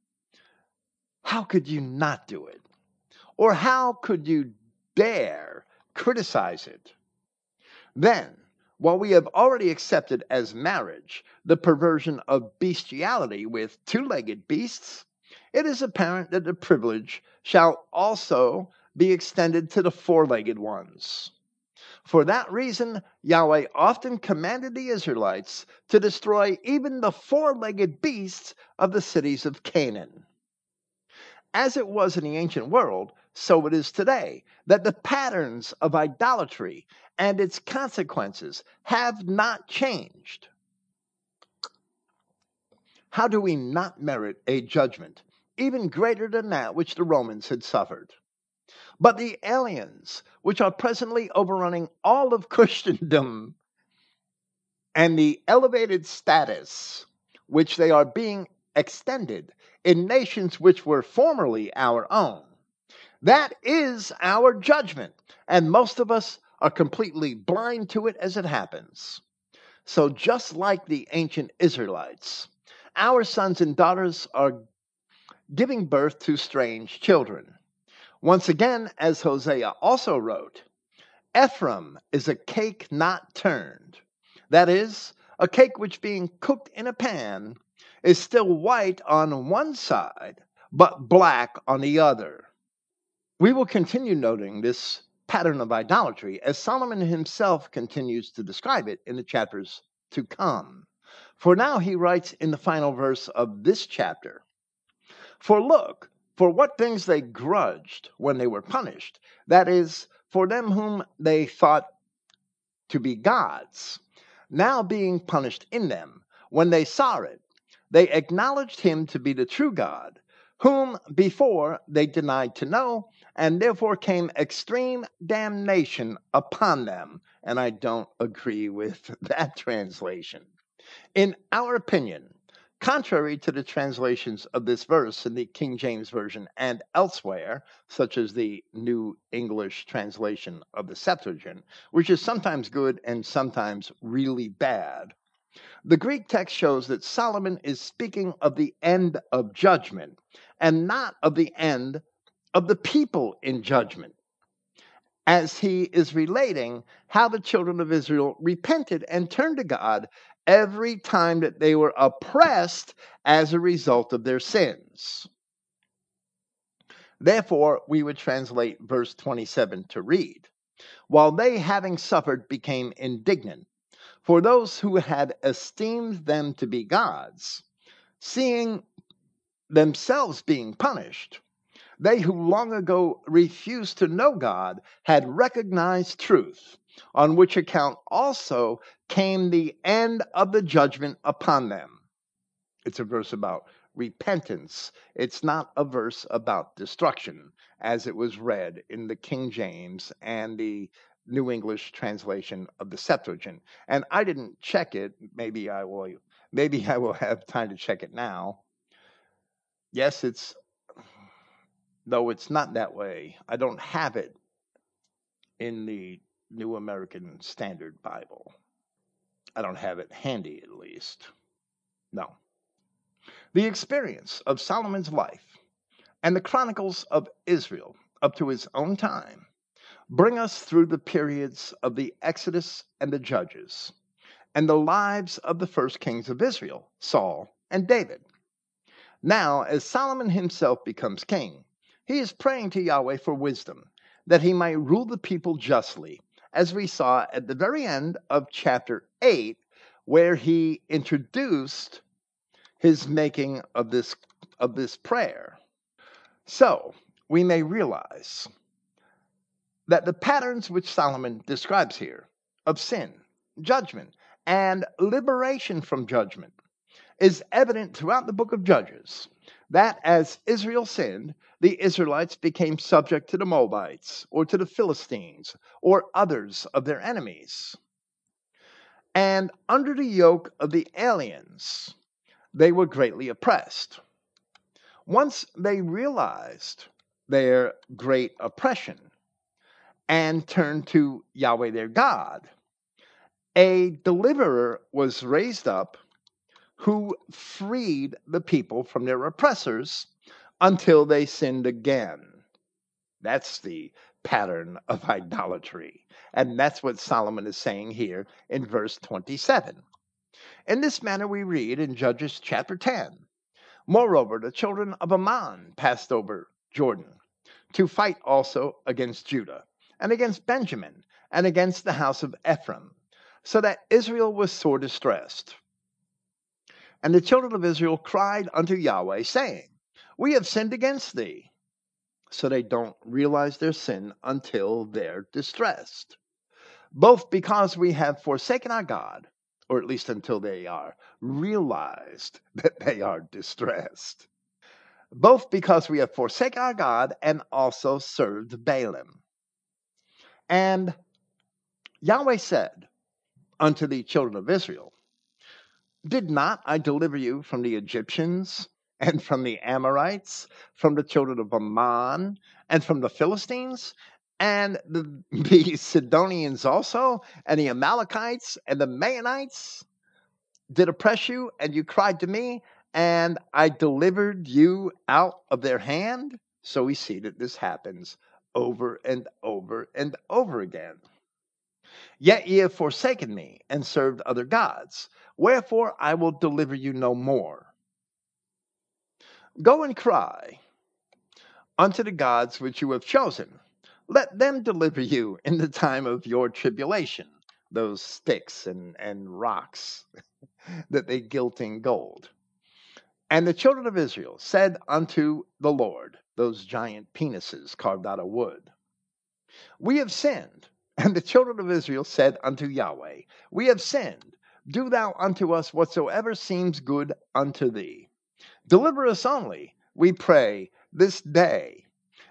how could you not do it? Or how could you dare criticize it? Then, while we have already accepted as marriage the perversion of bestiality with two legged beasts, it is apparent that the privilege shall also be extended to the four legged ones. For that reason, Yahweh often commanded the Israelites to destroy even the four legged beasts of the cities of Canaan. As it was in the ancient world, so it is today, that the patterns of idolatry and its consequences have not changed. How do we not merit a judgment even greater than that which the Romans had suffered? But the aliens, which are presently overrunning all of Christendom, and the elevated status which they are being extended in nations which were formerly our own, that is our judgment. And most of us are completely blind to it as it happens. So, just like the ancient Israelites, our sons and daughters are giving birth to strange children. Once again, as Hosea also wrote, Ephraim is a cake not turned. That is, a cake which being cooked in a pan is still white on one side, but black on the other. We will continue noting this pattern of idolatry as Solomon himself continues to describe it in the chapters to come. For now he writes in the final verse of this chapter For look, for what things they grudged when they were punished, that is, for them whom they thought to be gods, now being punished in them, when they saw it, they acknowledged him to be the true God, whom before they denied to know, and therefore came extreme damnation upon them. And I don't agree with that translation. In our opinion, contrary to the translations of this verse in the King James Version and elsewhere, such as the New English translation of the Septuagint, which is sometimes good and sometimes really bad, the Greek text shows that Solomon is speaking of the end of judgment and not of the end of the people in judgment, as he is relating how the children of Israel repented and turned to God every time that they were oppressed as a result of their sins. Therefore, we would translate verse 27 to read While they, having suffered, became indignant, for those who had esteemed them to be gods, seeing themselves being punished, they who long ago refused to know God had recognized truth, on which account also came the end of the judgment upon them. It's a verse about repentance. It's not a verse about destruction, as it was read in the King James and the New English translation of the Septuagint. And I didn't check it. Maybe I will. Maybe I will have time to check it now. Yes, it's though it's not that way. I don't have it in the New American Standard Bible. I don't have it handy, at least. No. The experience of Solomon's life and the chronicles of Israel up to his own time bring us through the periods of the Exodus and the Judges and the lives of the first kings of Israel, Saul and David. Now, as Solomon himself becomes king, he is praying to Yahweh for wisdom, that he might rule the people justly, as we saw at the very end of chapter 8, where he introduced his making of this, of this prayer. So, we may realize that the patterns which Solomon describes here of sin, judgment, and liberation from judgment is evident throughout the book of Judges that as Israel sinned, the Israelites became subject to the Moabites or to the Philistines or others of their enemies. And under the yoke of the aliens, they were greatly oppressed. Once they realized their great oppression and turned to Yahweh their God, a deliverer was raised up who freed the people from their oppressors until they sinned again. That's the pattern of idolatry. And that's what Solomon is saying here in verse 27. In this manner, we read in Judges chapter 10 Moreover, the children of Ammon passed over Jordan to fight also against Judah and against Benjamin and against the house of Ephraim, so that Israel was sore distressed. And the children of Israel cried unto Yahweh, saying, We have sinned against thee. So they don't realize their sin until they're distressed. Both because we have forsaken our God, or at least until they are realized that they are distressed. Both because we have forsaken our God and also served Baalim. And Yahweh said unto the children of Israel, did not I deliver you from the Egyptians and from the Amorites, from the children of Ammon, and from the Philistines, and the, the Sidonians also, and the Amalekites, and the Maonites did oppress you, and you cried to me, and I delivered you out of their hand? So we see that this happens over and over and over again. Yet ye have forsaken me and served other gods. Wherefore I will deliver you no more. Go and cry unto the gods which you have chosen. Let them deliver you in the time of your tribulation, those sticks and, and rocks that they gilt in gold. And the children of Israel said unto the Lord, those giant penises carved out of wood, We have sinned. And the children of Israel said unto Yahweh, We have sinned. Do thou unto us whatsoever seems good unto thee. Deliver us only, we pray, this day.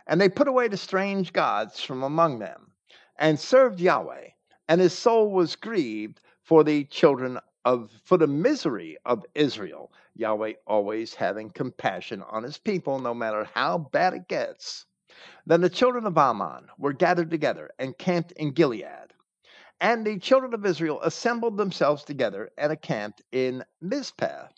And they put away the strange gods from among them, and served Yahweh. And his soul was grieved for the children of for the misery of Israel. Yahweh always having compassion on his people, no matter how bad it gets. Then the children of Ammon were gathered together and camped in Gilead. And the children of Israel assembled themselves together and encamped in Mizpeh.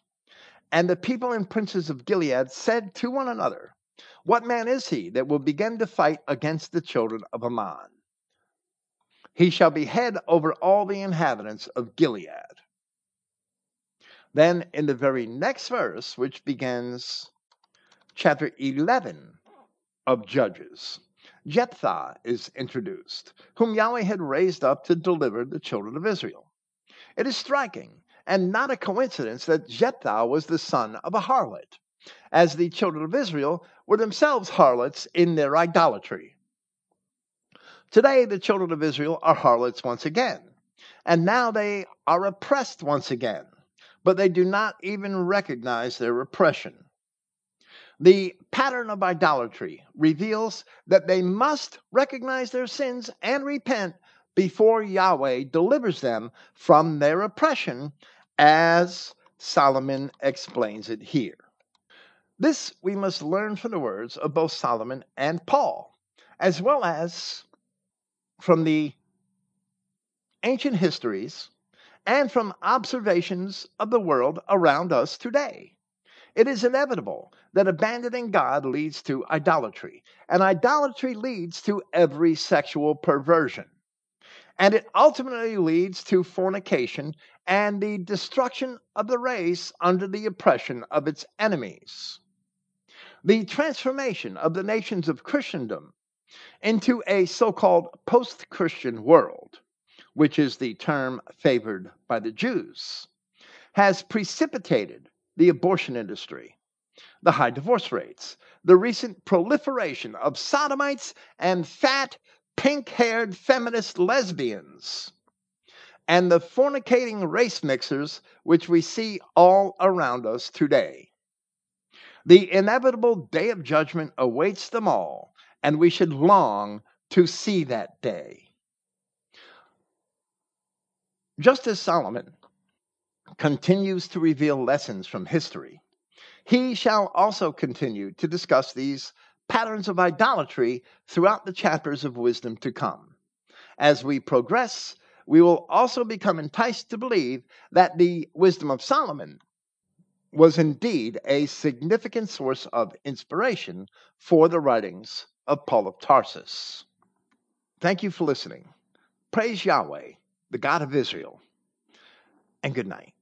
And the people and princes of Gilead said to one another, What man is he that will begin to fight against the children of Ammon? He shall be head over all the inhabitants of Gilead. Then, in the very next verse, which begins chapter 11 of Judges, Jephthah is introduced, whom Yahweh had raised up to deliver the children of Israel. It is striking and not a coincidence that Jephthah was the son of a harlot, as the children of Israel were themselves harlots in their idolatry. Today, the children of Israel are harlots once again, and now they are oppressed once again, but they do not even recognize their oppression. The pattern of idolatry reveals that they must recognize their sins and repent before Yahweh delivers them from their oppression, as Solomon explains it here. This we must learn from the words of both Solomon and Paul, as well as from the ancient histories and from observations of the world around us today. It is inevitable that abandoning God leads to idolatry, and idolatry leads to every sexual perversion. And it ultimately leads to fornication and the destruction of the race under the oppression of its enemies. The transformation of the nations of Christendom into a so called post Christian world, which is the term favored by the Jews, has precipitated the abortion industry, the high divorce rates, the recent proliferation of sodomites and fat, pink haired feminist lesbians, and the fornicating race mixers which we see all around us today. The inevitable day of judgment awaits them all, and we should long to see that day. Just as Solomon continues to reveal lessons from history, he shall also continue to discuss these patterns of idolatry throughout the chapters of wisdom to come. As we progress, we will also become enticed to believe that the wisdom of Solomon was indeed a significant source of inspiration for the writings of Paul of Tarsus. Thank you for listening. Praise Yahweh, the God of Israel, and good night.